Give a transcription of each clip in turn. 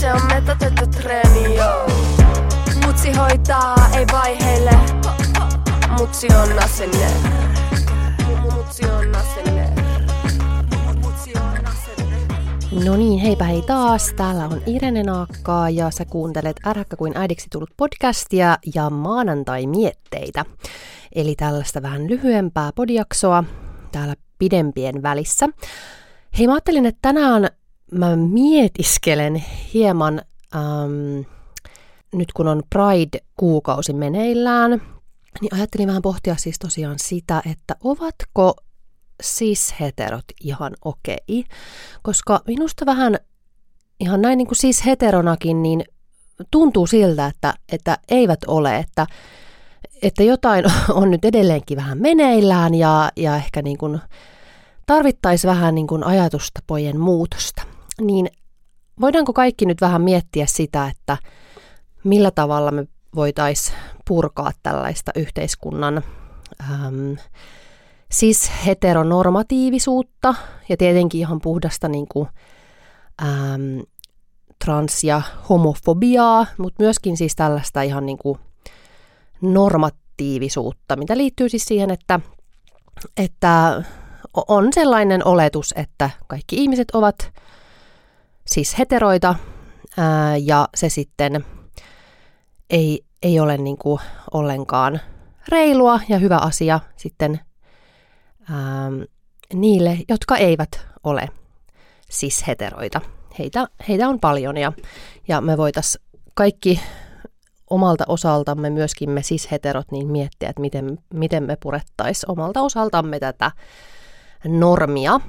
se on metatettu treeni. Mutsi hoitaa, ei vaiheile. Mutsi on asenne. Mutsi on asenne. No niin, heipä hei taas. Täällä on Irene Naakkaa ja sä kuuntelet Ärhäkkä kuin äidiksi tullut podcastia ja maanantai-mietteitä. Eli tällaista vähän lyhyempää podiaksoa täällä pidempien välissä. Hei, mä ajattelin, että tänään mä mietiskelen hieman, ähm, nyt kun on Pride-kuukausi meneillään, niin ajattelin vähän pohtia siis tosiaan sitä, että ovatko cis-heterot ihan okei. Koska minusta vähän ihan näin niin kuin cis-heteronakin, niin tuntuu siltä, että, että eivät ole, että, että jotain on nyt edelleenkin vähän meneillään ja, ja ehkä niin kuin tarvittaisi vähän niin kuin ajatustapojen muutosta. Niin voidaanko kaikki nyt vähän miettiä sitä, että millä tavalla me voitaisiin purkaa tällaista yhteiskunnan äm, siis heteronormatiivisuutta ja tietenkin ihan puhdasta niin kuin, äm, trans- ja homofobiaa, mutta myöskin siis tällaista ihan niin kuin normatiivisuutta, mitä liittyy siis siihen, että, että on sellainen oletus, että kaikki ihmiset ovat siis heteroita ää, ja se sitten ei, ei ole niin kuin ollenkaan reilua ja hyvä asia sitten ää, niille, jotka eivät ole siis heteroita. Heitä, heitä on paljon ja, ja me voitaisiin kaikki omalta osaltamme, myöskin me cis-heterot, niin miettiä, että miten, miten me purettaisiin omalta osaltamme tätä normia.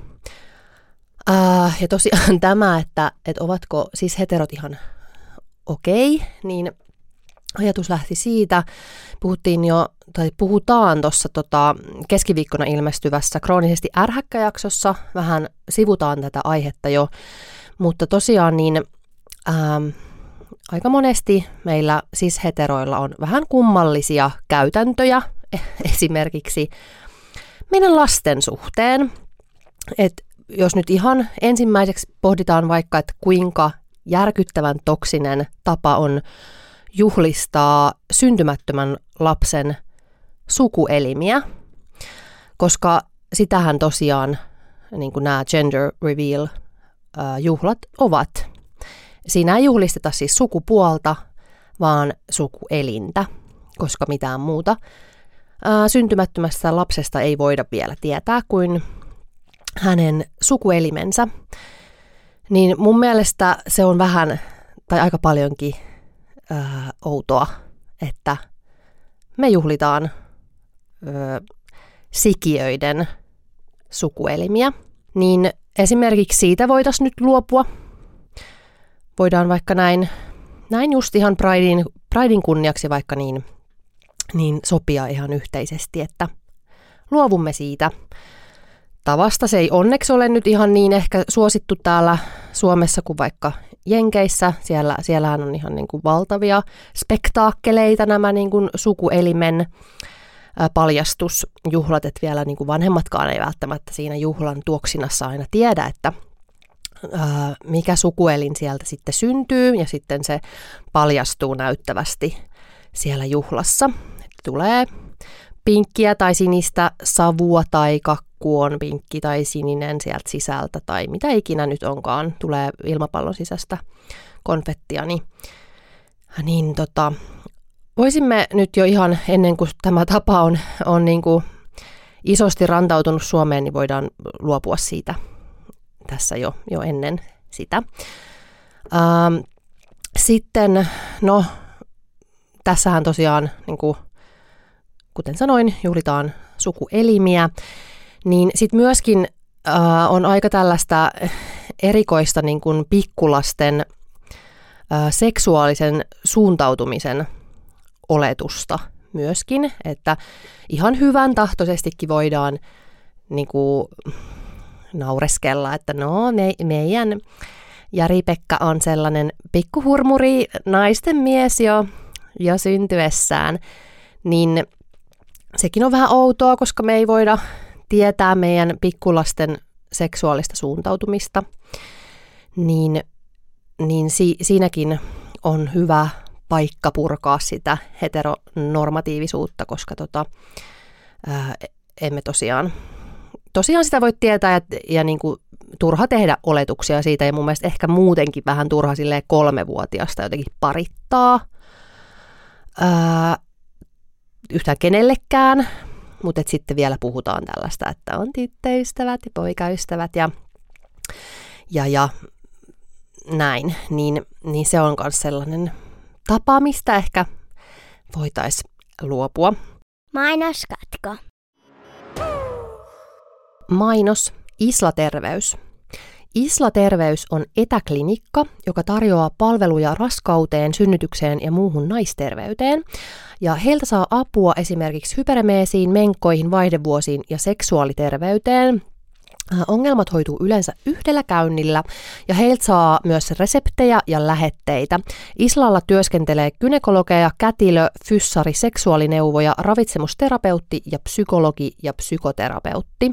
Äh, ja tosiaan tämä, että, että ovatko siis heterot ihan okei, okay, niin ajatus lähti siitä. Puhuttiin jo, tai puhutaan tuossa tota, keskiviikkona ilmestyvässä kroonisesti ärhäkkäjaksossa. Vähän sivutaan tätä aihetta jo, mutta tosiaan niin ähm, aika monesti meillä siis heteroilla on vähän kummallisia käytäntöjä, esimerkiksi meidän lasten suhteen. Et jos nyt ihan ensimmäiseksi pohditaan vaikka, että kuinka järkyttävän toksinen tapa on juhlistaa syntymättömän lapsen sukuelimiä, koska sitähän tosiaan niin kuin nämä gender reveal juhlat ovat. Siinä ei juhlisteta siis sukupuolta, vaan sukuelintä, koska mitään muuta syntymättömästä lapsesta ei voida vielä tietää kuin hänen sukuelimensä. Niin mun mielestä se on vähän, tai aika paljonkin ää, outoa, että me juhlitaan sikiöiden sukuelimiä. Niin esimerkiksi siitä voitaisiin nyt luopua. Voidaan vaikka näin, näin just ihan Pridein, Pridein kunniaksi vaikka niin, niin sopia ihan yhteisesti, että luovumme siitä tavasta. Se ei onneksi ole nyt ihan niin ehkä suosittu täällä Suomessa kuin vaikka Jenkeissä. Siellä, siellähän on ihan niin kuin valtavia spektaakkeleita nämä niin kuin sukuelimen paljastusjuhlat, että vielä niin kuin vanhemmatkaan ei välttämättä siinä juhlan tuoksinassa aina tiedä, että mikä sukuelin sieltä sitten syntyy ja sitten se paljastuu näyttävästi siellä juhlassa. Tulee pinkkiä tai sinistä savua tai kakku on pinkki tai sininen sieltä sisältä tai mitä ikinä nyt onkaan, tulee ilmapallon sisästä konfettia, niin, niin tota, voisimme nyt jo ihan ennen kuin tämä tapa on, on niin kuin isosti rantautunut Suomeen, niin voidaan luopua siitä tässä jo, jo ennen sitä. Ähm, Sitten, no, tässähän tosiaan, niin kuin, kuten sanoin, juhlitaan sukuelimiä, niin sitten myöskin äh, on aika tällaista erikoista niin kuin pikkulasten äh, seksuaalisen suuntautumisen oletusta myöskin, että ihan hyvän tahtoisestikin voidaan niin kuin, naureskella, että no me, meidän Jari-Pekka on sellainen pikkuhurmuri, naisten mies jo, jo syntyessään, niin sekin on vähän outoa, koska me ei voida tietää meidän pikkulasten seksuaalista suuntautumista, niin, niin si, siinäkin on hyvä paikka purkaa sitä heteronormatiivisuutta, koska tota, ää, emme tosiaan, tosiaan sitä voi tietää ja, ja niin kuin turha tehdä oletuksia siitä. Ja mun mielestä ehkä muutenkin vähän turha silleen kolmevuotiasta jotenkin parittaa ää, yhtään kenellekään, mutta sitten vielä puhutaan tällaista, että on tyttöystävät ja poikaystävät ja, ja, ja näin, niin, niin se on myös sellainen tapa, mistä ehkä voitaisiin luopua. Mainoskatko. Mainos Isla Terveys. Isla Terveys on etäklinikka, joka tarjoaa palveluja raskauteen, synnytykseen ja muuhun naisterveyteen. Ja heiltä saa apua esimerkiksi hyperemeesiin, menkkoihin, vaihdevuosiin ja seksuaaliterveyteen, ongelmat hoituu yleensä yhdellä käynnillä ja heiltä saa myös reseptejä ja lähetteitä. Islalla työskentelee gynekologeja, kätilö, fyssari, seksuaalineuvoja, ravitsemusterapeutti ja psykologi ja psykoterapeutti.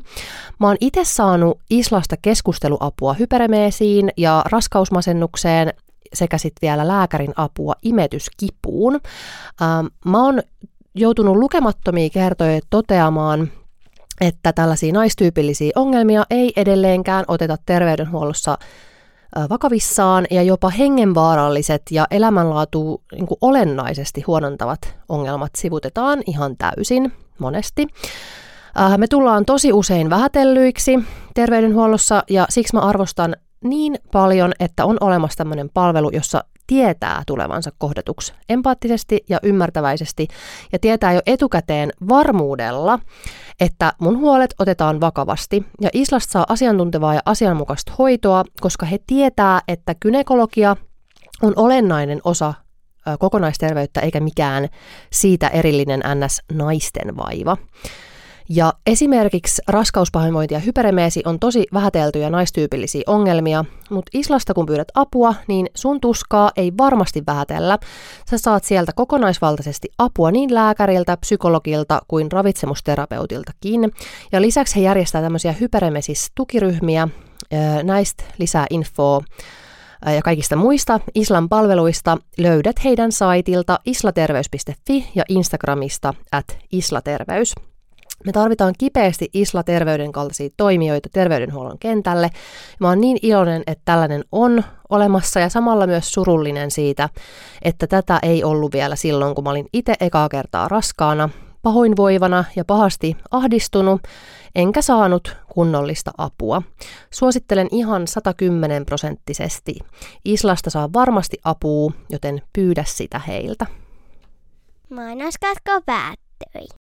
Mä oon itse saanut Islasta keskusteluapua hyperemeesiin ja raskausmasennukseen sekä sitten vielä lääkärin apua imetyskipuun. Ähm, mä oon joutunut lukemattomia kertoja toteamaan, että tällaisia naistyypillisiä ongelmia ei edelleenkään oteta terveydenhuollossa vakavissaan ja jopa hengenvaaralliset ja elämänlaatu niin kuin olennaisesti huonontavat ongelmat sivutetaan ihan täysin monesti. Me tullaan tosi usein vähätellyiksi terveydenhuollossa ja siksi mä arvostan niin paljon, että on olemassa tämmöinen palvelu, jossa tietää tulevansa kohdatuksi empaattisesti ja ymmärtäväisesti ja tietää jo etukäteen varmuudella, että mun huolet otetaan vakavasti ja Islasta saa asiantuntevaa ja asianmukaista hoitoa, koska he tietää, että kynekologia on olennainen osa kokonaisterveyttä eikä mikään siitä erillinen NS-naisten vaiva. Ja esimerkiksi raskauspahoinvointi ja hyperemeesi on tosi vähäteltyjä naistyypillisiä ongelmia, mutta Islasta kun pyydät apua, niin sun tuskaa ei varmasti vähätellä. Sä saat sieltä kokonaisvaltaisesti apua niin lääkäriltä, psykologilta kuin ravitsemusterapeutiltakin. Ja lisäksi he järjestää tämmöisiä hyperemesis-tukiryhmiä. Näistä lisää infoa ja kaikista muista Islan palveluista löydät heidän saitilta islaterveys.fi ja Instagramista at islaterveys. Me tarvitaan kipeästi Isla-terveyden kaltaisia toimijoita terveydenhuollon kentälle. Mä oon niin iloinen, että tällainen on olemassa ja samalla myös surullinen siitä, että tätä ei ollut vielä silloin, kun mä olin itse ekaa kertaa raskaana, pahoinvoivana ja pahasti ahdistunut, enkä saanut kunnollista apua. Suosittelen ihan 110 prosenttisesti. Islasta saa varmasti apua, joten pyydä sitä heiltä. Mainoskatko päättyi.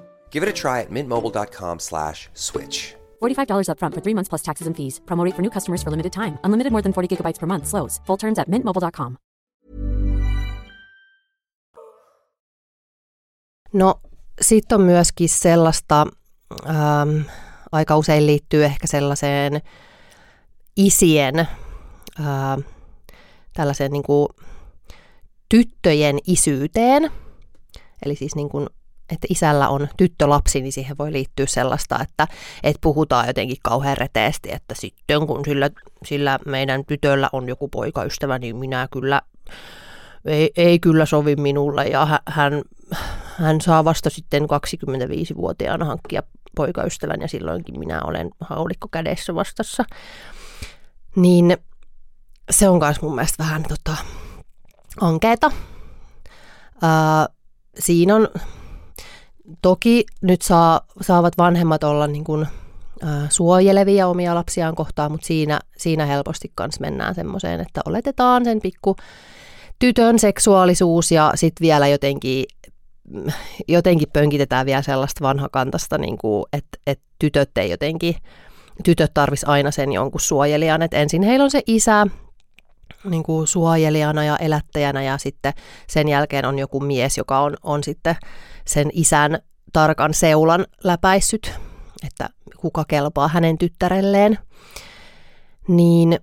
Give it a try at mintmobile.com slash switch. $45 upfront for three months plus taxes and fees. Promo rate for new customers for limited time. Unlimited more than 40 gigabytes per month. Slows. Full terms at mintmobile.com. No, sitten on myöskin sellaista, ähm, aika usein liittyy ehkä sellaiseen isien, äh, tällaiseen niin kuin tyttöjen isyyteen. Eli siis niin kuin että isällä on tyttölapsi, niin siihen voi liittyä sellaista, että, että puhutaan jotenkin kauhean reteesti, että sitten kun sillä, sillä meidän tytöllä on joku poikaystävä, niin minä kyllä ei, ei kyllä sovi minulle ja hän, hän saa vasta sitten 25-vuotiaana hankkia poikaystävän ja silloinkin minä olen haulikko kädessä vastassa. Niin se on myös mun mielestä vähän tota, ankeeta. Ää, siinä on, toki nyt saa, saavat vanhemmat olla niin kuin, ää, suojelevia omia lapsiaan kohtaan, mutta siinä, siinä helposti kans mennään semmoiseen, että oletetaan sen pikku tytön seksuaalisuus ja sitten vielä jotenkin jotenkin pönkitetään vielä sellaista vanhakantasta, niin että, että tytöt ei jotenkin, tytöt tarvis aina sen jonkun suojelijan, että ensin heillä on se isä, niin kuin suojelijana ja elättäjänä ja sitten sen jälkeen on joku mies, joka on, on sitten sen isän tarkan seulan läpäissyt, että kuka kelpaa hänen tyttärelleen. Niin,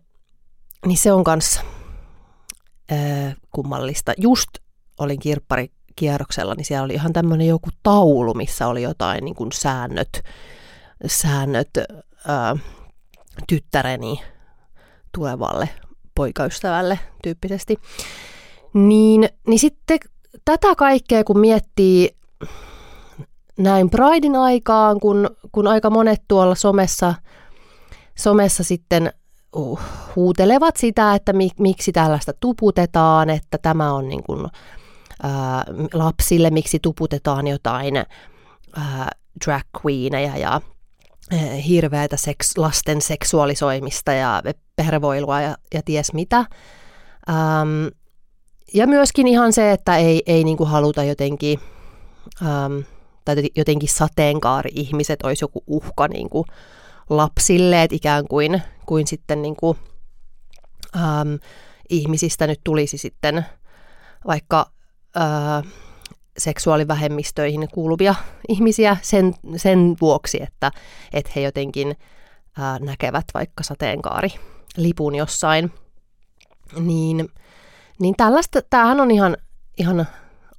niin se on myös kummallista. Just olin kirppari kierroksella, niin siellä oli ihan tämmöinen joku taulu, missä oli jotain niin kuin säännöt, säännöt ää, tyttäreni tulevalle poikaystävälle tyyppisesti. Niin, niin sitten tätä kaikkea kun miettii näin Pridein aikaan, kun, kun aika monet tuolla somessa, somessa sitten uh, huutelevat sitä, että mi, miksi tällaista tuputetaan, että tämä on niin kuin, ää, lapsille, miksi tuputetaan jotain ää, drag queeneja ja hirveätä seks, lasten seksuaalisoimista ja pervoilua ja, ja ties mitä. Ähm, ja myöskin ihan se, että ei, ei niinku haluta jotenkin, ähm, tai jotenkin sateenkaari-ihmiset olisi joku uhka niinku lapsille, että ikään kuin, kuin sitten niinku, ähm, ihmisistä nyt tulisi sitten vaikka äh, seksuaalivähemmistöihin kuuluvia ihmisiä sen, sen vuoksi, että, että he jotenkin ää, näkevät vaikka sateenkaari lipun jossain. Niin, niin tällaista, tämähän on ihan, ihan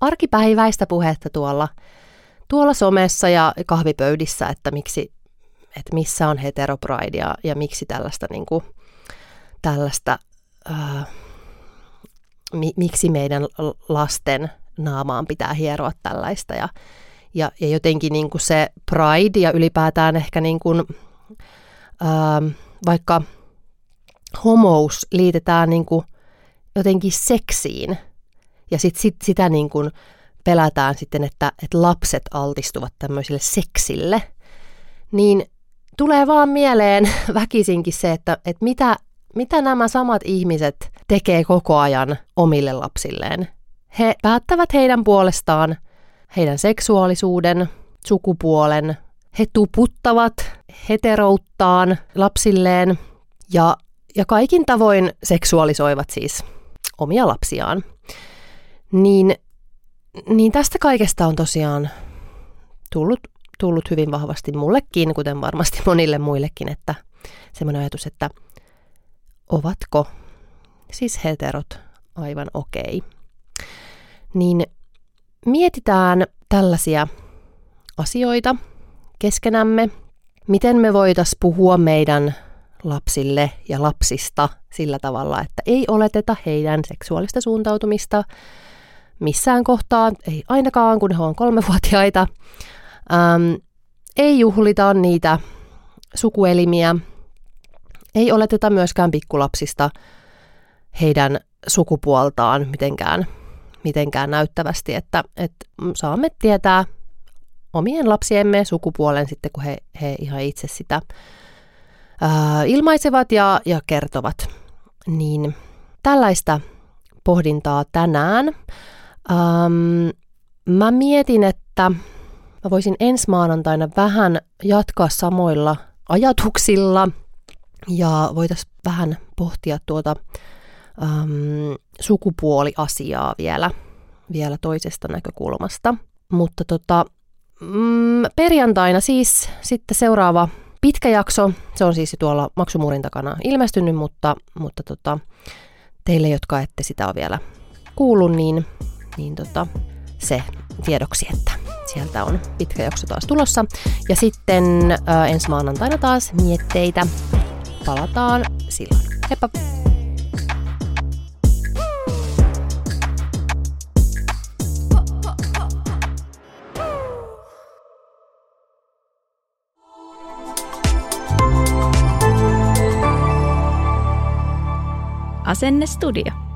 arkipäiväistä puhetta tuolla, tuolla somessa ja kahvipöydissä, että miksi, että missä on heteropride ja, ja miksi tällaista, niin kuin, tällaista ää, mi, miksi meidän lasten naamaan pitää hieroa tällaista ja, ja, ja jotenkin niin kuin se pride ja ylipäätään ehkä niin kuin, ää, vaikka homous liitetään niin kuin jotenkin seksiin ja sit, sit, sitä niin kuin pelätään sitten, että, että lapset altistuvat tämmöiselle seksille, niin tulee vaan mieleen väkisinkin se, että, että mitä, mitä nämä samat ihmiset tekee koko ajan omille lapsilleen. He päättävät heidän puolestaan heidän seksuaalisuuden, sukupuolen. He tuputtavat heterouttaan lapsilleen ja, ja kaikin tavoin seksuaalisoivat siis omia lapsiaan. Niin, niin tästä kaikesta on tosiaan tullut, tullut hyvin vahvasti mullekin, kuten varmasti monille muillekin, että semmoinen ajatus, että ovatko siis heterot aivan okei. Okay niin mietitään tällaisia asioita keskenämme, miten me voitaisiin puhua meidän lapsille ja lapsista sillä tavalla, että ei oleteta heidän seksuaalista suuntautumista missään kohtaa, ei ainakaan kun he on kolmevuotiaita. Ähm, ei juhlita niitä sukuelimiä, ei oleteta myöskään pikkulapsista heidän sukupuoltaan mitenkään mitenkään näyttävästi, että, että saamme tietää omien lapsiemme sukupuolen sitten, kun he, he ihan itse sitä ää, ilmaisevat ja, ja kertovat. Niin tällaista pohdintaa tänään. Ähm, mä mietin, että mä voisin ensi maanantaina vähän jatkaa samoilla ajatuksilla ja voitaisiin vähän pohtia tuota äm, sukupuoliasiaa vielä, vielä toisesta näkökulmasta. Mutta tota, mm, perjantaina siis sitten seuraava pitkä jakso. Se on siis tuolla maksumuurin takana ilmestynyt, mutta, mutta tota, teille, jotka ette sitä ole vielä kuullut, niin, niin tota, se tiedoksi, että sieltä on pitkä jakso taas tulossa. Ja sitten ää, ensi maanantaina taas mietteitä. Palataan silloin. Heippa! Asenne Studio.